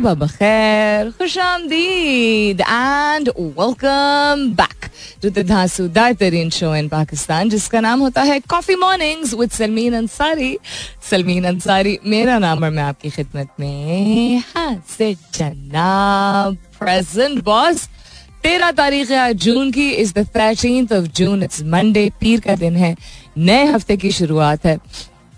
Bakhair, khush आमदीद and welcome back to the धांसूदार show in Pakistan जिसका नाम होता है coffee mornings with Salmeen Ansari Salmeen Ansari मेरा नाम और मैं आपकी खिदमत में प्रेजेंट बॉस तेरह तारीख जून की is the thirteen of June it's Monday पीर का दिन है नए हफ़्ते की शुरुआत है।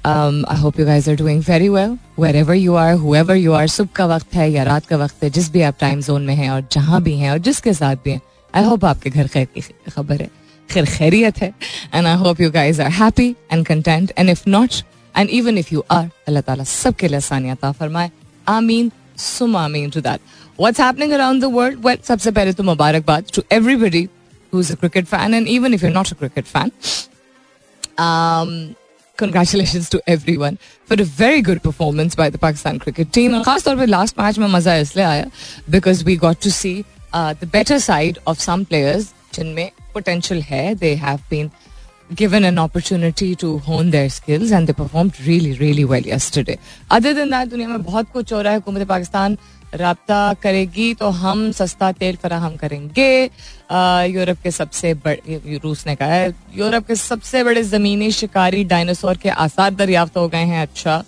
I hope you guys are doing very well wherever you are however you are सुबह का वक्त है या रात का वक्त है जिस भी आप टाइम जोन में हैं और जहाँ भी हैं और जिसके साथ भी हैं आई होप आपके घर खैर की खबर है खैर खैरियत है and I hope you guys are happy and content and if not and even if you are अल्लाह ताला सबके लिए आसानियात फरमाए आमीन सुम आमीन to that what's happening around the world well सबसे पहले तो मुबारकबाद to everybody who is a cricket fan and even if you not a cricket fan congratulations to everyone for a very good performance by the Pakistan cricket team. खास तौर पे last match में मजा इसलिए आया because we got to see the better side of some players जिनमें potential है they have been given an opportunity to hone their skills and they performed really really well yesterday other than that दुनिया में बहुत कुछ हो रहा है हुकूमत पाकिस्तान रबता करेगी तो हम सस्ता तेल फराहम करेंगे। यूरोप के सबसे बड़े रूस ने कहा है, यूरोप के सबसे बड़े जमीनी शिकारी डायनासोर के आसार दरियाफ्त हो गए हैं अच्छा।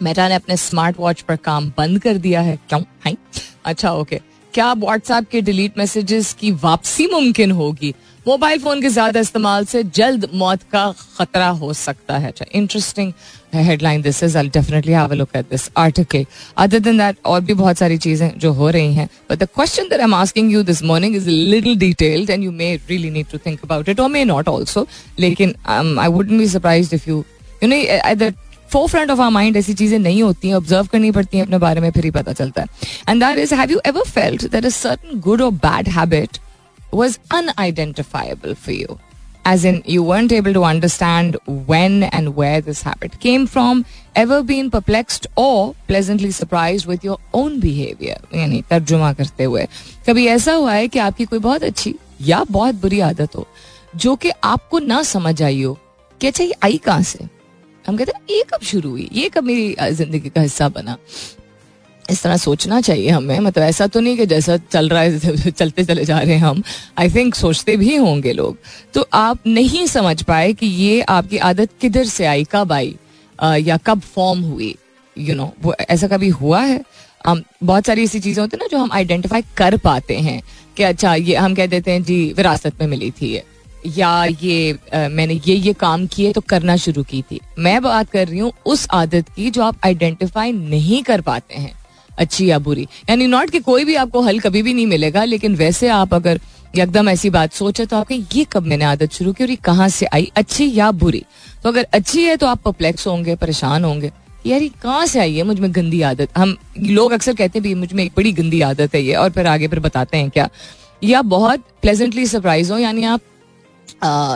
मेटा ने अपने स्मार्ट वॉच पर काम बंद कर दिया है, क्यों? हाई अच्छा ओके। क्या व्हाट्सएप के डिलीट मैसेजेस की वापसी मुमकिन होगी? मोबाइल फ़ोन के ज़्यादा इस्तेमाल से जल्द मौत का खतरा हो सकता है। अच्छा interesting headline this is I definitely have a look at this article other than that और भी बहुत सारी चीज़ें जो हो रही हैं। But the question that I am asking you this morning is little detailed and you may really need to think about it और मे नॉट आल्सो लेकिन I wouldn't be surprised if you you know at the forefront of our mind ऐसी चीज़ें नहीं होती हैं observe करनी पड़ती हैं, अपने बारे में फिर ही पता चलता है। And that is have you ever felt that a certain good और bad habit was unidentifiable for you. As in, you weren't able to understand when and where this habit came from, ever been perplexed or pleasantly surprised with your own behavior. यानी तर्जुमा करते हुए कभी ऐसा हुआ है कि आपकी कोई बहुत अच्छी या बहुत बुरी आदत हो जो कि आपको ना समझ आई हो कि अच्छा ये आई कहाँ से हम कहते हैं ये कब शुरू हुई ये कब मेरी ज़िंदगी का हिस्सा बना इस तरह सोचना चाहिए हमें। मतलब ऐसा तो नहीं कि जैसा चल रहा है चलते चले जा रहे हैं हम। आई थिंक सोचते भी होंगे लोग। तो आप नहीं समझ पाए कि ये आपकी आदत किधर से आई कब आई या कब फॉर्म हुई यू नो वो ऐसा कभी हुआ है? हम बहुत सारी ऐसी चीज़ें होती है ना जो हम आइडेंटिफाई कर पाते हैं कि अच्छा ये हम कह देते हैं जी विरासत में मिली थी ये। या ये आ, मैंने ये ये काम किए तो करना शुरू की थी। मैं बात कर रही हूँ उस आदत की जो आप आइडेंटिफाई नहीं कर पाते हैं। अच्छी या बुरी। यानी नॉट कि कोई भी आपको हल कभी भी नहीं मिलेगा, लेकिन वैसे आप अगर एकदम ऐसी बात सोचे तो आपके ये कब मैंने आदत शुरू की और ये कहाँ से आई, अच्छी या बुरी? तो अगर अच्छी है तो आप परप्लेक्स होंगे, परेशान होंगे। यार, ये कहाँ से आई है मुझमें गंदी आदत? हम लोग अक्सर कहते हैं मुझमें एक बड़ी गंदी आदत है ये, और फिर आगे फिर बताते हैं क्या। या बहुत प्लेजेंटली सरप्राइज़ हो, यानी आप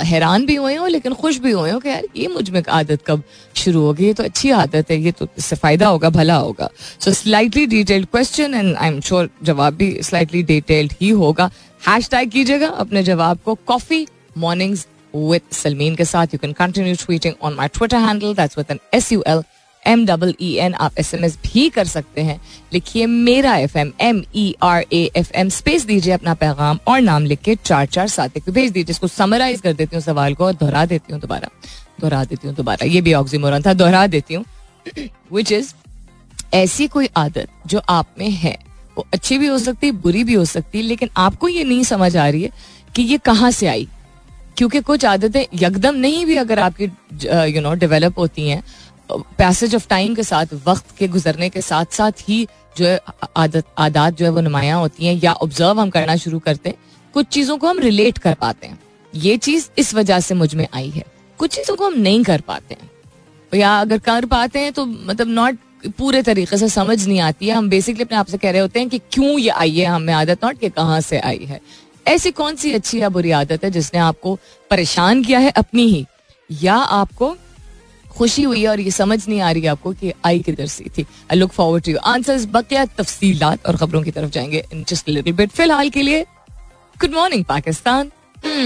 हैरान भी हुए हो, लेकिन खुश भी हुए हो कि यार, ये मुझमें आदत कब शुरू होगी? ये तो अच्छी आदत है, ये तो इससे फ़ायदा होगा, भला होगा। So slightly detailed question and I am sure जवाब भी स्लाइटली डिटेल्ड ही होगा। हैश टैग कीजिएगा अपने जवाब को कॉफ़ी मॉर्निंग्स विद सलमीन के साथ। You can continue tweeting on my Twitter handle that's with N S U L M double E N आप एस एम एस भी कर सकते हैं। लिखिए मेरा F M M E R A F M space दीजिए अपना पैगाम और नाम लिख के चार चार सात एक। भेज दीजिए, इसको समराइज कर देती हूँ सवाल को और दोहरा देती हूँ दोबारा। दोहरा देती हूँ दोबारा। ये भी ऑक्सीमोरन था, दोहरा देती हूँ। विच इज़ ऐसी कोई आदत जो आप में है, वो अच्छी भी हो सकती है, बुरी भी हो सकती है, लेकिन आपको ये नहीं समझ आ रही है कि ये कहाँ से आई। क्योंकि कुछ आदतें यकदम नहीं भी अगर आपकी यू नो डेवलप होती हैं पैसेज ऑफ़ टाइम के साथ, वक्त के गुजरने के साथ साथ ही जो है, आदत, आदात जो है, वो नुमाया होती हैं या ऑब्ज़र्व हम करना शुरू करते हैं, कुछ चीज़ों को हम रिलेट कर पाते हैं। ये चीज़ इस वजह से मुझमें आई है। कुछ चीज़ों को हम नहीं कर पाते हैं। या अगर कर पाते हैं तो मतलब नॉट पूरे तरीके से समझ नहीं आती है। हम बेसिकली अपने आप से कह रहे होते हैं कि क्यों ये आई है हमें आदत नॉट कि कहाँ से आई है। ऐसी कौन सी अच्छी या बुरी आदत है जिसने आपको परेशान किया है अपनी ही? या आपको खुशी हुई और ये समझ नहीं आ रही आपको कि आई किधर से थी। I look forward to answers बकिया तफसीलात और खबरों की तरफ़ जाएँगे फ़िलहाल के लिए गुड मॉर्निंग पाकिस्तान।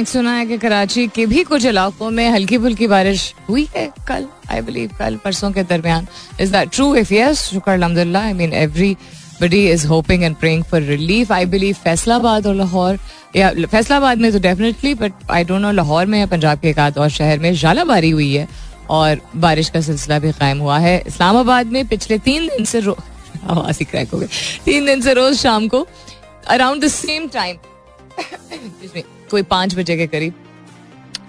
सुना है कि कराची के भी कुछ इलाकों में हल्की फुल्की बारिश हुई है कल आई बिलीव कल, परसों के दरमियान। Is that true if yes शुक्र अलहमदिल्ला I mean everybody is hoping and praying for relief I believe Faisalabad और लाहौर, या फैसलाबाद में तो definitely but I don't know Lahore में या पंजाब के एक आध और शहर में जालाबारी हुई है। और बारिश का सिलसिला भी कायम हुआ है। इस्लामाबाद में पिछले तीन दिन से आवाज़ ही क्रैक हो गई। तीन दिन से रोज शाम को अराउंड द सेम टाइम कोई पाँच बजे के करीब,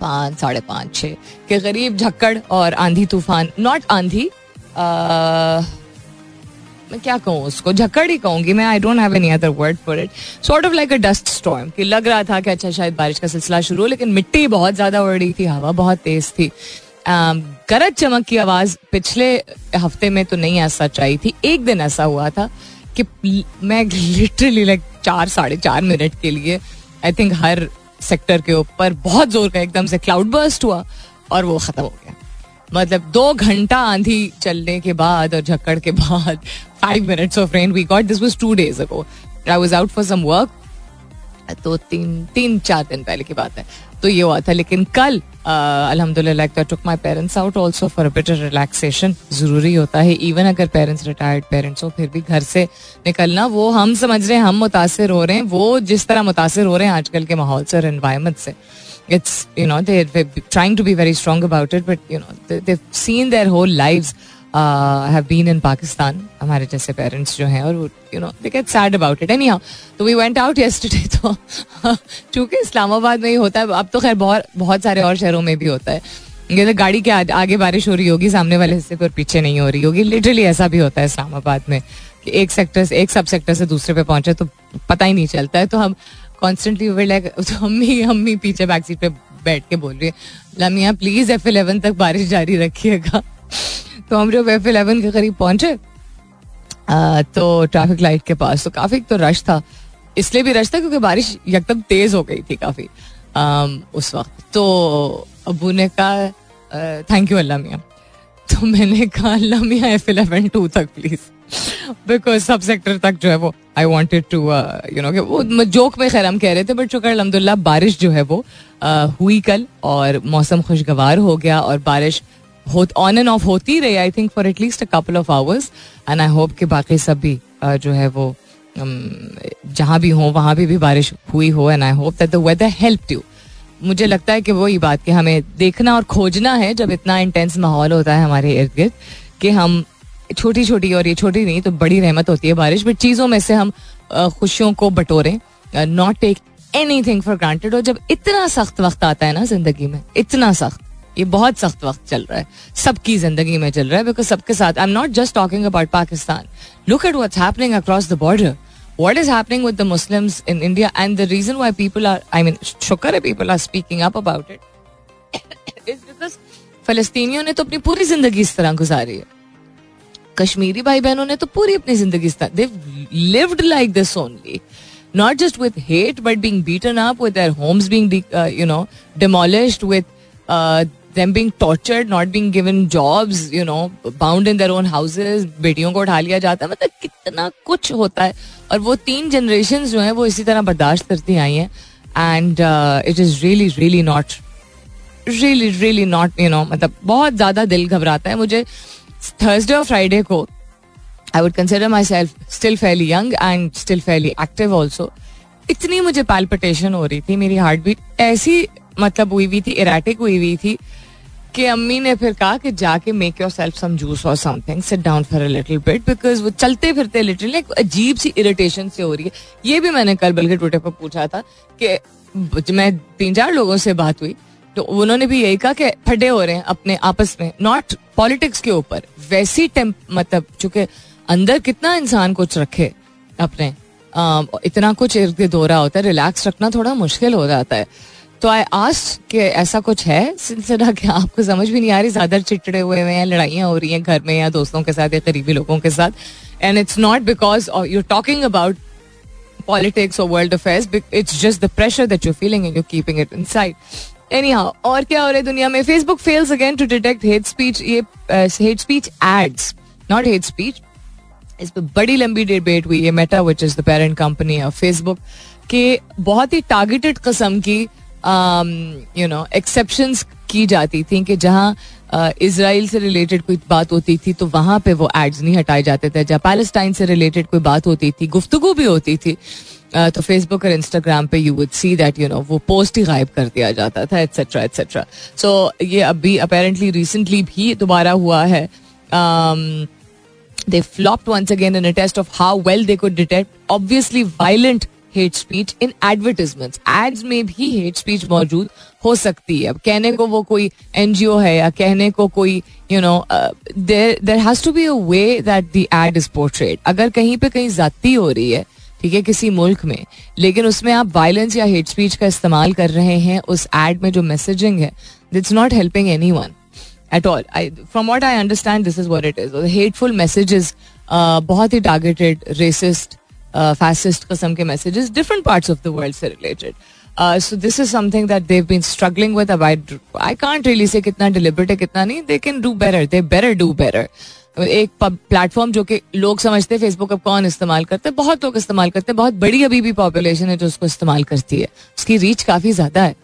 पाँच, साढ़े पाँच, छह, के करीब झक्कड़ और आंधी तूफ़ान नॉट आंधी मैं क्या कहूँ उसको? झक्कड़ ही कहूँगी, मैं I don't have any other word for it sort of like a dust storm कि लग रहा था कि अच्छा शायद बारिश का सिलसिला शुरू हो, लेकिन मिट्टी बहुत ज़्यादा उड़ रही थी, हवा बहुत तेज थी। गरज चमक की आवाज़ पिछले हफ़्ते में तो नहीं ऐसा चाहिए थी। एक दिन ऐसा हुआ था कि मैं लिटरली लाइक चार, साढ़े चार मिनट के लिए आई थिंक हर सेक्टर के ऊपर बहुत ज़ोर का एकदम से क्लाउड बर्स्ट हुआ और वो खत्म हो गया। मतलब दो घंटा आंधी चलने के बाद और झक्कड़ के बाद five minutes of rain we got this was two days ago I was out for some work तो तीन तीन, चार दिन पहले की बात है। तो ये हुआ था। लेकिन कल अल्हम्दुलिल्लाह took my parents out also for a relaxation ज़रूरी होता है इवन अगर पेरेंट्स रिटायर्ड पेरेंट्स हो, फिर भी घर से निकलना। वो हम समझ रहे हैं, हम मुतासर हो रहे हैं। वो जिस तरह मुतासर हो रहे हैं आजकल के माहौल से और एनवायरमेंट से। It's you know they trying to be very strong about it but you know they seen their whole lives have been in Pakistan हमारे जैसे पेरेंट्स जो हैं और you know they get sad about it anyhow तो we went out yesterday तो चूँकि इस्लामाबाद में ही होता है, अब तो खैर बहुत बहुत सारे और शहरों में भी होता है। ये तो गाड़ी के आगे बारिश हो रही होगी, सामने वाले हिस्से पर पीछे नहीं हो रही होगी। लिटरली ऐसा भी होता है इस्लामाबाद में, कि एक सेक्टर से, एक सब सेक्टर से दूसरे पे पहुँचे तो पता ही नहीं चलता है। तो हम कॉन्स्टेंटली लाइक तो अम्मी अम्मी पीछे बैक सीट पे बैठ के बोल रही है, लमिया प्लीज़ एफ़ इलेवन तक बारिश जारी रखिएगा। तो हम जब एफ़ इलेवन के करीब पहुँचे। तो ट्रैफ़िक लाइट के पास। तो काफ़ी तो रश था। इसलिए भी रश था क्योंकि बारिश एकदम तेज हो गई थी काफ़ी उस वक्त। तो अबू ने कहा थैंक यू अल्लाह मियाँ। तो मैंने कहा, अल्लाह मियाँ एफ़ इलेवन टू तक प्लीज़ बिकॉज़ सब सेक्टर तक जो है वो I wanted to you know वो जोक में खैर हम कह रहे थे बट शुक्र अलहमदुल्ला बारिश जो है वो हुई कल और मौसम खुशगवार हो गया और बारिश ऑन एंड ऑफ़ होती रही I think for at least a couple of hours and I hope कि बाकी सब भी जो है वो जहाँ भी हो, वहाँ भी भी बारिश हुई हो and I hope that the weather help you मुझे लगता है कि वही बात कि हमें देखना और खोजना है, जब इतना इंटेंस माहौल होता है हमारे इर्द गिर्द, कि हम छोटी छोटी और ये छोटी नहीं तो बड़ी रहमत होती है बारिश बट चीज़ों में से हम खुशियों को बटोरें not take anything for granted और जब इतना सख्त वक्त आता है ना ज़िंदगी में, इतना सख्त ये बहुत सख्त वक्त चल रहा है। सबकी ज़िंदगी में चल रहा है बिकॉज़ सबके साथ I am not just talking about Pakistan look at what's happening across the border what is happening with the Muslims in India and the reason why people are I mean शुक्र है people are speaking up about it is because फलस्तीनियों ने तो अपनी पूरी ज़िंदगी इस तरह गुजारी है कश्मीरी भाई बहनों ने तो पूरी अपनी ज़िंदगी इस तरह they've lived like this only not just with hate but being beaten up with homes being demolished with them being tortured, not being given jobs, you know, bound in their own houses, बेटियों को उठा लिया जाता है। मतलब कितना कुछ होता है। और वो तीन जनरेशन जो है वो इसी तरह बर्दाश्त करती आई हैं। And it is really really not really really not you know मतलब बहुत ज़्यादा दिल घबराता है मुझे। थर्सडे और फ्राइडे को I would consider myself still fairly young and still fairly active also इतनी मुझे पैल्पिटेशन हो रही थी मेरी हार्ट बीट ऐसी मतलब हुई हुई थी इराटिक हुई हुई थी। कि अम्मी ने फिर कहा कि जाके make yourself some juice और something sit down for a little bit because वो चलते फिरते लिटरली एक अजीब सी इरिटेशन से हो रही है। ये भी मैंने कल बल्कि ट्विटर पर पूछा था कि मैं तीन चार लोगों से बात हुई तो उन्होंने भी यही कहा कि फटे हो रहे हैं अपने आपस में नॉट पॉलिटिक्स के ऊपर वैसी टेम्प मतलब चूँकि अंदर कितना इंसान कुछ रखे अपने आ, इतना कुछ इर्द गिर्द हो रहा होता है रिलैक्स रखना थोड़ा मुश्किल हो जाता है। तो आई आस कि ऐसा कुछ है? सिलसिला कि आपको समझ भी नहीं आ रही? ज़्यादा चिटड़े हुए हुए हैं, लड़ाइयाँ हो रही हैं घर में या दोस्तों के साथ या करीबी लोगों के साथ। And it's not because you talking about politics और world affairs it's just the pressure that you feeling and you keeping it inside anyhow और क्या हो रहा है दुनिया में? Facebook fails again to detect hate speech ये hate speech ads not hate speech इस पर बड़ी लंबी डिबेट हुई है Meta which is the parent company of Facebook के बहुत ही टारगेटेड कस्म की यू नो एक्सेप्शन की जाती थी कि जहाँ इसराइल से रिलेटेड कोई बात होती थी तो वहाँ पे वो एड्स नहीं हटाए जाते थे। जहाँ पैलेस्टाइन से रिलेटेड कोई बात होती थी, गुफ्तगु भी होती थी तो फेसबुक और इंस्टाग्राम पे you would see that you know वो पोस्ट ही गायब कर दिया जाता था एट्सेट्रा एट्सेट्रा सो ये अभी अपेरेंटली रिसेंटली भी दोबारा हुआ है। They flopped once again in a test of how well they could detect obviously violent hate speech in advertisement ads में भी हेट स्पीच मौजूद हो सकती है। अब कहने को वो कोई एनजीओ है या कहने को कोई you know there has to be a way that the ad is portrayed अगर कहीं पे कहीं जाती हो रही है, ठीक है, किसी मुल्क में, लेकिन उसमें आप वायलेंस या हेट स्पीच का इस्तेमाल कर रहे हैं, उस एड में जो मैसेजिंग है that's not helping anyone at all I from what I understand this is what it is hateful messages बहुत ही टारगेटेड रेसिस्ट फैसिस्ट कस्म के messages different parts of the world से related so this is something that they've been struggling with I can't really say कितना deliberate है, कितना नहीं. They can do better they better do better एक platform जो कि लोग समझते हैं फेसबुक अब कौन इस्तेमाल करते हैं? बहुत लोग इस्तेमाल करते हैं. बहुत बड़ी अभी भी पॉपुलेशन है जो उसको इस्तेमाल करती है. उसकी रीच काफ़ी ज़्यादा है.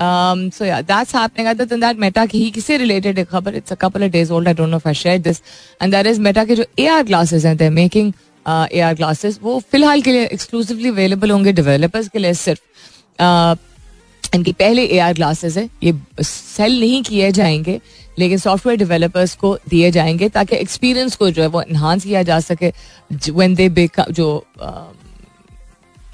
सो या दैट मेटा की ही किसे रिलेटेड खबर it's a couple of days old I don't know if share this and that is Meta के जो एआर ग्लासेस हैं मेकिंग ए आर ग्लासेस वो फ़िलहाल के लिए एक्सक्लूसिवली अवेलेबल होंगे डेवलपर्स के लिए सिर्फ़। इनकी पहले ए आर ग्लासेस है, ये सेल नहीं किए जाएँगे, लेकिन सॉफ्टवेयर डेवलपर्स को दिए जाएँगे ताकि एक्सपीरियंस को जो है वो इन्हांस किया जा सके व्हेन दे जो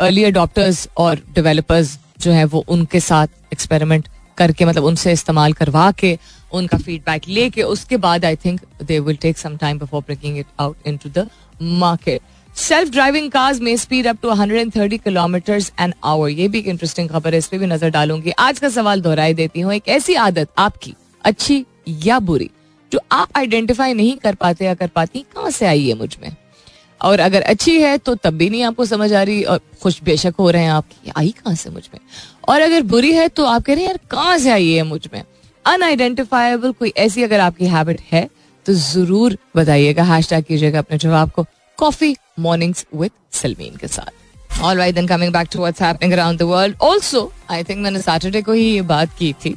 अर्ली अडॉप्टर्स और डेवलपर्स जो है वो उनके साथ एक्सपेरिमेंट करके मतलब उनसे इस्तेमाल करवा के, उनका फीडबैक लेके, उसके बाद I think they will take some time before breaking it out into the market self driving cars में speed up to 130 kilometre an hour ये भी एक इंटरेस्टिंग खबर है, इस पर भी नज़र डालूँगी। आज का सवाल दोहराई देती हूँ। एक ऐसी आदत आपकी, अच्छी या बुरी, जो आप आइडेंटिफाई नहीं कर पाते या कर पाती, कहाँ से आई है मुझमें? और अगर अच्छी है तो तब भी नहीं आपको समझ आ रही, और खुश बेशक हो रहे हैं आपकी आई कहाँ से मुझमें? और अगर बुरी है तो आप कह रहे हैं, यार, कहाँ से आई है मुझमें? अनआइडेंटिफाइबल कोई ऐसी अगर आपकी हैबिट है तो ज़रूर बताइएगा हैश टैग कीजिएगा अपने जवाब को कॉफ़ी मॉर्निंग्स विद सलमीन के साथ। All right then coming back to what's happening around the world also I think मैंने सैटरडे को ही ये बात की थी।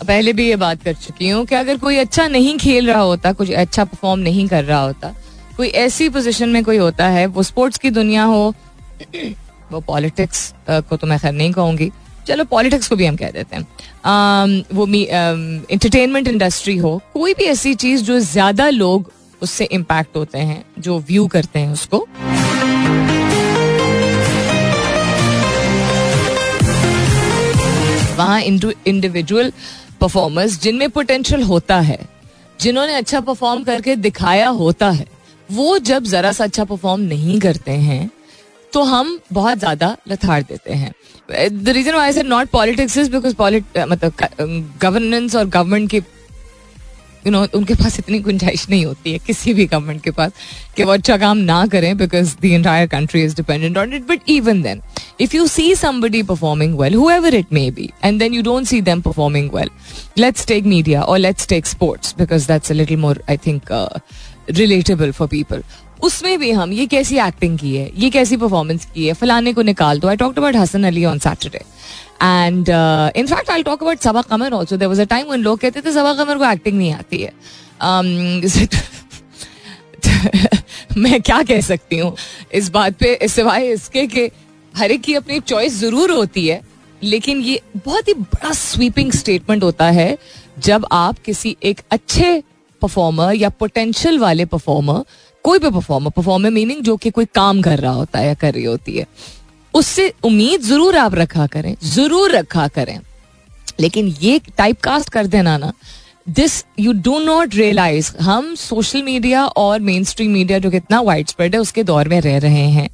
पहले भी ये बात कर चुकी हूँ कि अगर कोई अच्छा नहीं खेल रहा होता, कुछ अच्छा परफॉर्म नहीं कर रहा होता, कोई ऐसी पोजीशन में कोई होता है, वो स्पोर्ट्स की दुनिया हो, वो पॉलिटिक्स को तो मैं खैर नहीं कहूँगी चलो पॉलिटिक्स को भी हम कह देते हैं। um, वो इंटरटेनमेंट इंडस्ट्री हो कोई भी ऐसी चीज़ जो ज़्यादा लोग उससे इम्पैक्ट होते हैं जो व्यू करते हैं उसको। वहाँ इंडिविजुअल परफॉर्मर्स जिनमें पोटेंशियल होता है जिन्होंने अच्छा परफॉर्म करके दिखाया होता है वो जब जरा सा अच्छा परफॉर्म नहीं करते हैं तो हम बहुत ज़्यादा लथाड़ देते हैं। The reason why said not politics is because मतलब गवर्नेंस और गवर्नमेंट की यू नो उनके पास इतनी गुंजाइश नहीं होती है किसी भी गवर्नमेंट के पास कि वो अच्छा काम ना करें because the entire country is dependent on it but even then if you see somebody performing well whoever it may be and then you don't see them performing well let's take media और let's take sports because that's a little more I think relatable for people उसमें भी हम ये कैसी acting की है ये कैसी परफॉर्मेंस की है फलाने को निकाल दो। I talked about Hasan Ali on Saturday and in fact I talk about Saba Qamar also there was a time लोग कहते थे सबा कमर को एक्टिंग नहीं आती है। Um, मैं क्या कह सकती हूँ? इस बात पे सिवाय इसके कि हर एक की अपनी चॉइस ज़रूर होती है लेकिन ये बहुत ही बड़ा स्वीपिंग स्टेटमेंट होता है जब आप किसी एक अच्छे परफॉर्मर या पोटेंशियल वाले परफॉर्मर कोई भी परफॉर्मर परफॉर्मर मीनिंग जो कि कोई काम कर रहा होता है या कर रही होती है, उससे उम्मीद ज़रूर आप रखा करें, ज़रूर रखा करें। लेकिन ये टाइप कास्ट कर देना ना this you do not realise हम सोशल मीडिया और मेन स्ट्रीम मीडिया जो कितना वाइड स्प्रेड है, उसके दौर में रह रहे हैं।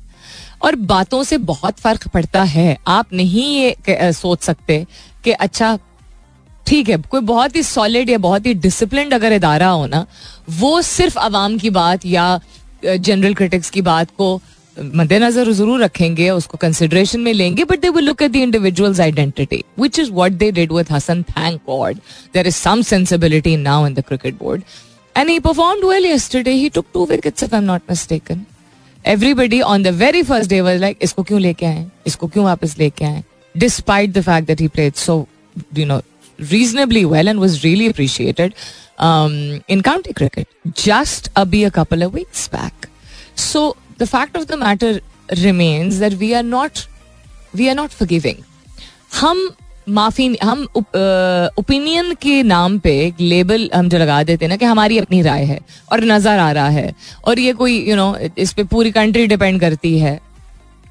और बातों से बहुत फ़र्क पड़ता है। आप नहीं ये सोच सकते कि अच्छा ठीक है, कोई बहुत ही सॉलिड या बहुत ही डिसिप्लिन अगर इदारा हो ना, वो सिर्फ़ आवाम की बात या जनरल क्रिटिक्स की बात को मद्देनजर ज़रूर रखेंगे, उसको कंसिडरेशन में लेंगे but they will look at the individuals identity which is what they did with Hasan thank God there is some sensibility now in the cricket board and he performed well yesterday he took two wickets if I am not mistaken everybody on the very first day was like इसको क्यों लेके आए? इसको क्यों वापस लेके आए? Despite the fact that he played so you know reasonably well and was really appreciated um, in county cricket just a, be a couple of weeks back. So the fact of the matter remains that we are not we are not forgiving. हम माफ़ी हम opinion के नाम पे label हम जो लगा देते हैं ना कि हमारी अपनी राय है और नज़र आ रहा है और ये कोई यू you नो know, इस पे पूरी कंट्री डिपेंड करती है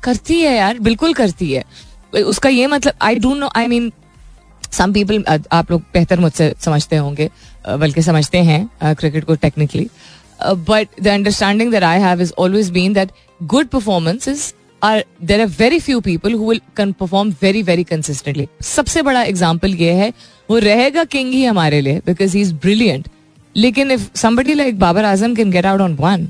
करती है यार बिल्कुल करती है उसका ये मतलब I don't know I mean some people आप लोग बेहतर मुझसे समझते होंगे बल्कि समझते हैं क्रिकेट को technically but the understanding that I have is always been that good performances are there are very few people who will can perform very very consistently सबसे बड़ा एग्ज़ाम्पल ये है, वो रहेगा किंग ही हमारे लिए बिकॉज़ ही इज़ ब्रिलियंट लेकिन if somebody like Babar Azam can get out on one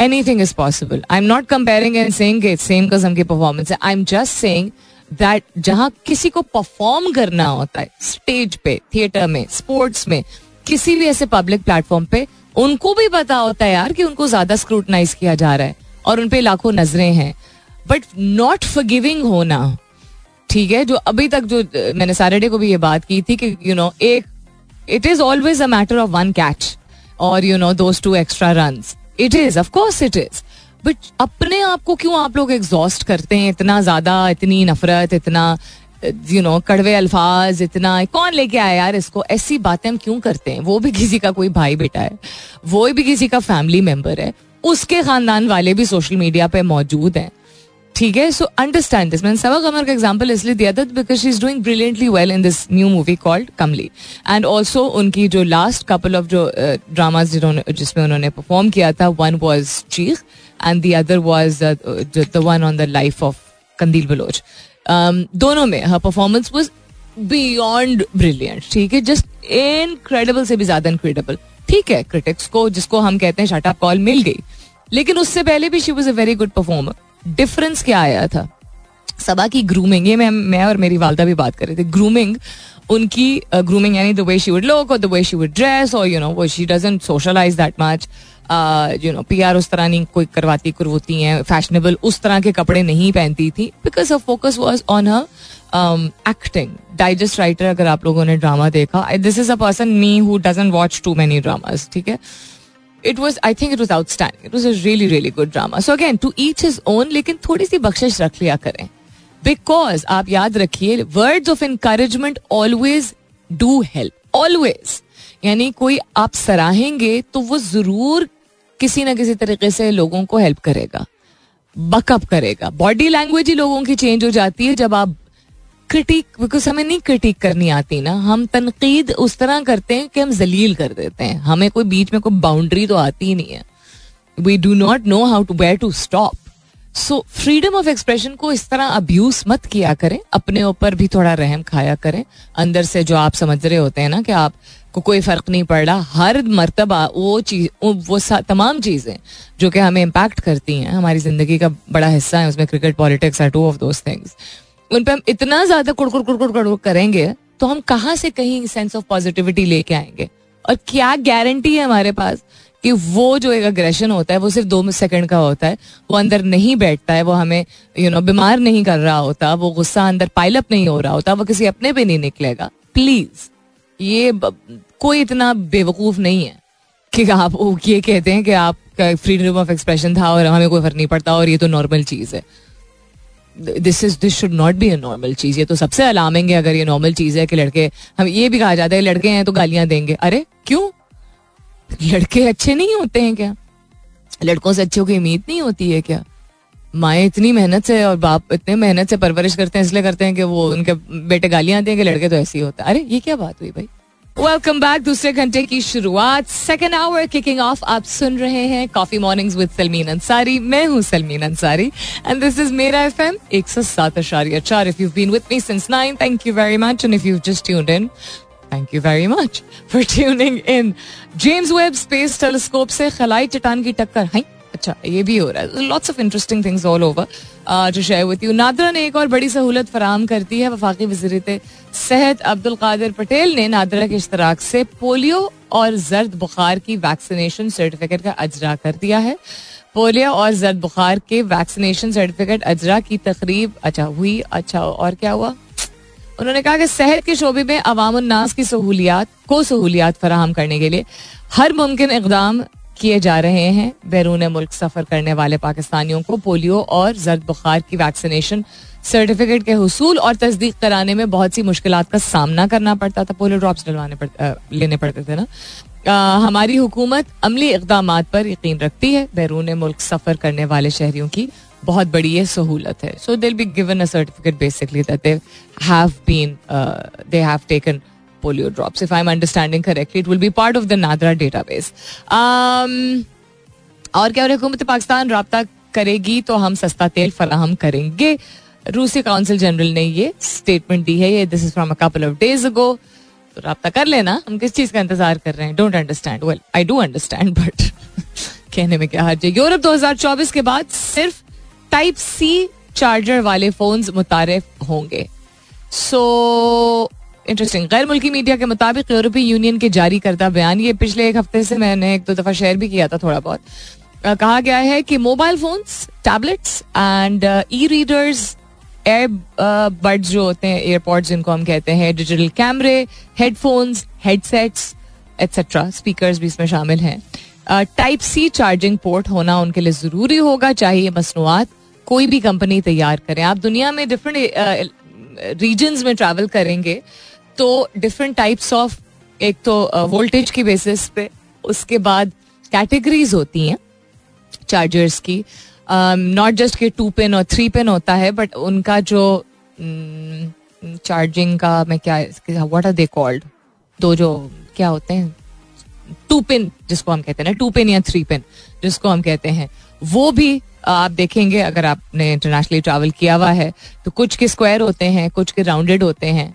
anything is possible I am not comparing and same कस्म की performance I am just saying that जहाँ किसी को परफॉर्म करना होता है स्टेज पे theatre में स्पोर्ट्स में किसी भी ऐसे पब्लिक प्लेटफॉर्म पे उनको भी पता होता है यार कि उनको ज़्यादा स्क्रूटनाइज किया जा रहा है और उनपे लाखों नज़रें हैं। बट नॉट फॉरगिविंग होना ठीक है जो अभी तक जो मैंने सैटरडे को भी ये बात की थी कि यू you नो know, एक it is always a matter of one catch और you know those two extra run it is of course it is but अपने आप को क्यों आप लोग एग्जॉस्ट करते हैं? इतना ज़्यादा, इतनी नफरत, इतना यू नो कड़वे अल्फाज, इतना, कौन लेके आया यार इसको? ऐसी बातें हम क्यों करते हैं? वो भी किसी का कोई भाई बेटा है, वो भी किसी का फैमिली मेंबर है, उसके खानदान वाले भी सोशल मीडिया पे मौजूद हैं। ठीक है? सो अंडरस्टैंड दिस मैंने सबा कमर का एग्ज़ाम्पल इसलिए दिया था because she is doing brilliantly well in this new movie called Kamli and also उनकी जो लास्ट कपल ऑफ़ जो ड्रामाज जिन्होंने, जिसमें उन्होंने परफॉर्म किया था one was Cheekh and the other was the one on the life of Qandeel Baloch दोनों में हर परफॉर्मेंस वॉज़ बियॉन्ड ब्रिलियंट ठीक है? जस्ट इनक्रेडिबल से भी ज़्यादा इनक्रेडिबल ठीक है क्रिटिक्स को, जिसको हम कहते हैं शट कॉल मिल गई. लेकिन उससे पहले भी she was a very good performer difference क्या आया था? सबा की ग्रूमिंग ये मैं मैं और मेरी वालदा भी बात कर रहे थे. ग्रूमिंग उनकी ग्रूमिंग यानी the way she would look और the way she would dress और यू नो वो she doesn't socialise that much you know P R उस तरह नहीं कोई करवाती करवती हैं फैशनेबल उस तरह के कपड़े नहीं पहनती थी because a focus was on her acting digest writer अगर आप लोगों ने ड्रामा देखा this is a person me who watch too many dramas ठीक है? It was I think it was outstanding it was a really really good drama so again to each his own लेकिन थोड़ी सी बख्शिश रख लिया करें। Because आप याद रखिए words of encouragement always do help always यानी कोई आप सराहेंगे तो वो ज़रूर किसी ना किसी तरीके से लोगों को हेल्प करेगा बकअप करेगा। बॉडी लैंग्वेज ही लोगों की चेंज हो जाती है जब आप क्रिटिक बिकॉज़ हमें नहीं क्रिटिक करनी आती ना, हम तनकीद उस तरह करते हैं कि हम जलील कर देते हैं। हमें कोई बीच में कोई बाउंड्री तो आती ही नहीं है। We do not know how to where to stop so freedom of expression को इस तरह अब्यूज मत किया करें। अपने ऊपर भी थोड़ा रहम खाया करें। अंदर से जो आप समझ रहे होते हैं ना कि आप को कोई फ़र्क नहीं पड़। रहा हर मरतबा वो चीज़ वो तमाम चीज़ें जो कि हमें इम्पैक्ट करती हैं हमारी ज़िंदगी का बड़ा हिस्सा है उसमें cricket politics are two of those things उन पर हम इतना ज़्यादा कुड़कुड़ कुड़कुड़ कुड़कुड़ करेंगे तो हम कहाँ से कहीं सेंस ऑफ़ पॉजिटिविटी लेके आएँगे? और क्या गारंटी है हमारे पास कि वो जो एक अग्रेशन होता है वो सिर्फ़ दो सेकंड का होता है वो अंदर नहीं बैठता है वो हमें यू you नो know, बीमार नहीं कर रहा होता वो गुस्सा अंदर पाइलअप नहीं हो रहा होता वो किसी अपने पे नहीं निकलेगा। प्लीज़ ये कोई इतना बेवकूफ़ नहीं है कि आप ये कहते हैं कि आप फ्रीडम ऑफ़ एक्सप्रेशन था और हमें कोई फ़र्क नहीं पड़ता और ये तो नॉर्मल चीज़ है। This is this should not be a normal चीज़। ये तो सबसे अलार्मिंग है अगर ये नॉर्मल चीज़ है कि लड़के, हम ये भी कहा जाता है लड़के हैं तो गालियाँ देंगे। अरे, क्यों? लड़के अच्छे नहीं होते हैं क्या? लड़कों से अच्छों की उम्मीद नहीं होती है क्या? माए इतनी मेहनत से और बाप इतने मेहनत से परवरिश करते हैं, इसलिए करते हैं कि वो उनके बेटे गालियाँ देंगे लड़के तो ऐसे ही होता है। अरे, ये क्या बात हुई भाई? वेलकम बैक दूसरे घंटे की शुरुआत. सेकेंड आवर किकिंग ऑफ़ आप सुन रहे हैं coffee mornings with Salmeen Ansari मैं हूँ Salmeen Ansari and this is मेरा एफ़ एम एक सौ सात अशारिया चार. If you been with me since nine thank you very much and if you just tuned in thank you very much for tuning in James Webb space telescope से खलाई चट्टान की टक्कर. हाई अच्छा ये भी हो रहा है। Lots of interesting things all over to share with you NADRA ने एक और बड़ी सहूलत फराम करती है, वफाकी वजीरत सेहत अब्दुल कादिर पटेल ने नादरा के इश्तराक से पोलियो और जर्द बुखार की वैक्सीनेशन सर्टिफिकेट का अजरा कर दिया है। पोलियो और जर्द बुखार के वैक्सीनेशन सर्टिफिकेट अजरा की तकरीब अच्छा हुई अच्छा और क्या हुआ? उन्होंने कहा कि सेहत के शोबे में अवाम नास की सहूलियात, को सहूलियात फराहम करने के लिए हर मुमकिन इकदाम किए जा रहे हैं। बैरून मुल्क सफ़र करने वाले पाकिस्तानियों को पोलियो और जर्द बुखार की वैक्सीनेशन सर्टिफिकेट के हसूल और तस्दीक कराने में बहुत सी मुश्किल का सामना करना पड़ता था। पोलियो ड्रॉप्स डलवाने लेने पड़ते थे ना। आ, हमारी हुकूमत अमली इकदाम पर यकीन रखती है। बैरून मुल्क सफ़र करने वाले शहरियों की बहुत बड़ी ये सहूलत है। So they'll be given a certificate basically that they have been they have taken polio drops. If I'm understanding correctly, it will be part of the NADRA database. Um, और क्या हुकूमत पाकिस्तान रबता करेगी तो हम सस्ता तेल फराहम करेंगे। रूसी काउंसिल जनरल ने ये स्टेटमेंट दी है। ये this is from a couple of days ago तो रबता कर लेना। हम किस चीज़ का इंतज़ार कर रहे हैं? Don't understand well I do understand but कहने में क्या हर्ज है? यूरोप 2024 के बाद सिर्फ़ टाइप सी चार्जर वाले फोन्स मुतारफ होंगे। सो so, इंटरेस्टिंग गैर मुल्की मीडिया के मुताबिक यूरोपीय यूनियन के जारी करता बयान, ये पिछले एक हफ़्ते से मैंने एक दो दफ़ा शेयर भी किया था थोड़ा बहुत। कहा गया है कि mobile phones tablets and e readers earbuds जो होते हैं एयरपोर्ट्स जिनको हम कहते हैं डिजिटल कैमरे हेडफोन्स हेडसेट्स एट्सेट्रा स्पीकर्स भी इसमें शामिल हैं। टाइप सी चार्जिंग पोर्ट होना उनके लिए ज़रूरी होगा चाहे ये मसनूआत। कोई भी कंपनी तैयार करें। आप दुनिया में डिफरेंट रीजन्स में ट्रैवल करेंगे तो डिफरेंट टाइप्स ऑफ़ एक तो वोल्टेज की बेसिस पे उसके बाद कैटेगरीज होती हैं चार्जर्स की। नॉट जस्ट के टू पिन और थ्री पिन होता है बट उनका जो चार्जिंग mm, का मैं क्या व्हाट आर दे कॉल्ड दो जो क्या होते हैं? टू पिन जिसको हम कहते हैं ना टू पिन या थ्री पिन जिसको हम कहते हैं। वो भी आप देखेंगे अगर आपने इंटरनेशनली ट्रैवल किया हुआ है तो कुछ के स्क्वायर होते हैं कुछ के राउंडेड होते हैं।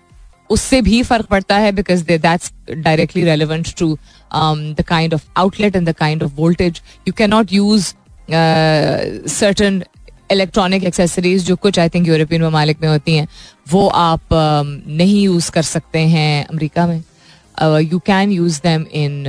उससे भी फ़र्क पड़ता है because that's directly relevant to the kind of outlet and the kind of voltage you can not use certain electronic accessories जो कुछ आई थिंक यूरोपियन ममालिक में होती हैं वो आप uh, नहीं यूज़ कर सकते हैं अमेरिका में. You can use them in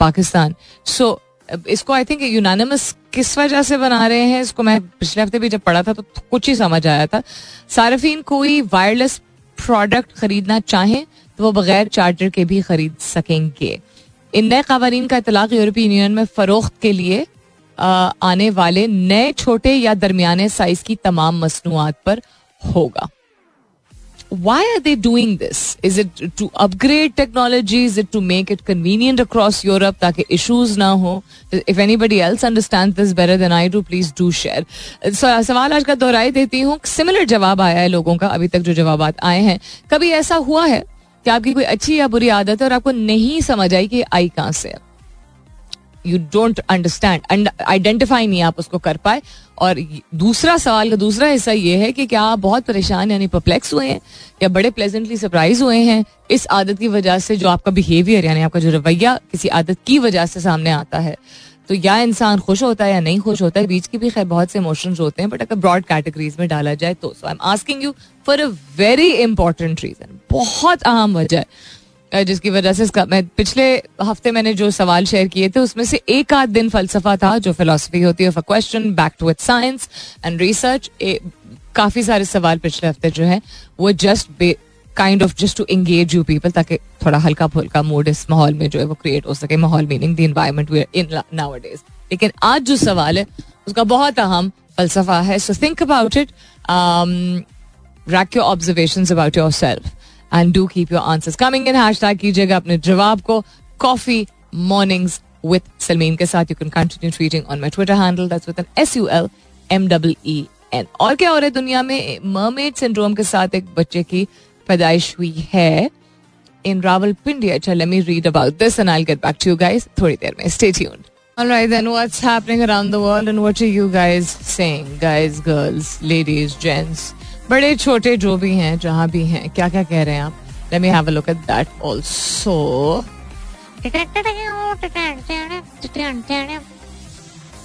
Pakistan so इसको आई थिंक यूनानिमस किस वजह से बना रहे हैं इसको मैं पिछले हफ़्ते भी जब पढ़ा था तो कुछ ही समझ आया था. सार्फिन कोई वायरलेस प्रोडक्ट खरीदना चाहें तो वो बगैर चार्टर के भी खरीद सकेंगे। इन नए कवानीन का इतलाक यूरोपीय यूनियन में फरोख्त के लिए आने वाले नए छोटे या दरमियाने साइज़ की तमाम मसनूआत पर होगा। Why are they doing this? Is it to upgrade technology? Is it to make it convenient across Europe ताकि issues ना हो? If anybody else understands this better than I do, please do share. So, सवाल आज का दोहराई देती हूँ similar जवाब आया है लोगों का अभी तक जो जवाब आए हैं कभी ऐसा हुआ है कि आपकी कोई अच्छी या बुरी आदत है और आपको नहीं समझ आई कि आई कहाँ से है यू डोंट अंडरस्टैंड आइडेंटिफाई नहीं आप उसको कर पाए। और दूसरा सवाल का दूसरा हिस्सा ये है कि क्या आप बहुत परेशान यानी परप्लेक्स हुए हैं? या बड़े प्लेजेंटली सरप्राइज़ हुए हैं इस आदत की वजह से जो आपका बिहेवियर यानी आपका जो रवैया किसी आदत की वजह से सामने आता है? तो या इंसान खुश होता है या नहीं खुश होता है, बीच की भी खैर बहुत से इमोशंस होते हैं बट अगर ब्रॉड कैटेगरीज में डाला जाए तो। So I am asking you for a very important reason बहुत अहम वजह है। जिसकी वजह से इसका मैं पिछले हफ़्ते मैंने जो सवाल शेयर किए थे, उसमें से एक आध दिन फलसफा था, जो फिलोसफी होती है question back to with science and research काफ़ी सारे सवाल पिछले हफ़्ते जो है, वो just kind of just to engage you people ताकि थोड़ा हल्का फुल्का मूड इस माहौल में जो है वो क्रिएट हो सके। माहौल meaning the environment we in nowadays लेकिन आज जो सवाल है, उसका बहुत अहम फलसफा है। So think about it rack your observation about yourself and do keep your answers coming in hashtag कीजिएगा अपने जवाब को. कॉफ़ी मॉर्निंग्स विद सलमीन के साथ. You can continue tweeting on my Twitter handle that's with an S U L M double E N और क्या हो रहा है दुनिया में? मरमेड सिंड्रोम के साथ एक बच्चे की पैदाइश हुई है. इन रावलपिंडी अच्छा let me read about this and I get back to you guys थोड़ी देर में. Stay tuned All right, then what's happening around the world and what are you guys saying, guys, girls, ladies, gents, बड़े, छोटे जो भी हैं, जहाँ भी हैं क्या क्या कह रहे हैं आप? Let me have a look at that also.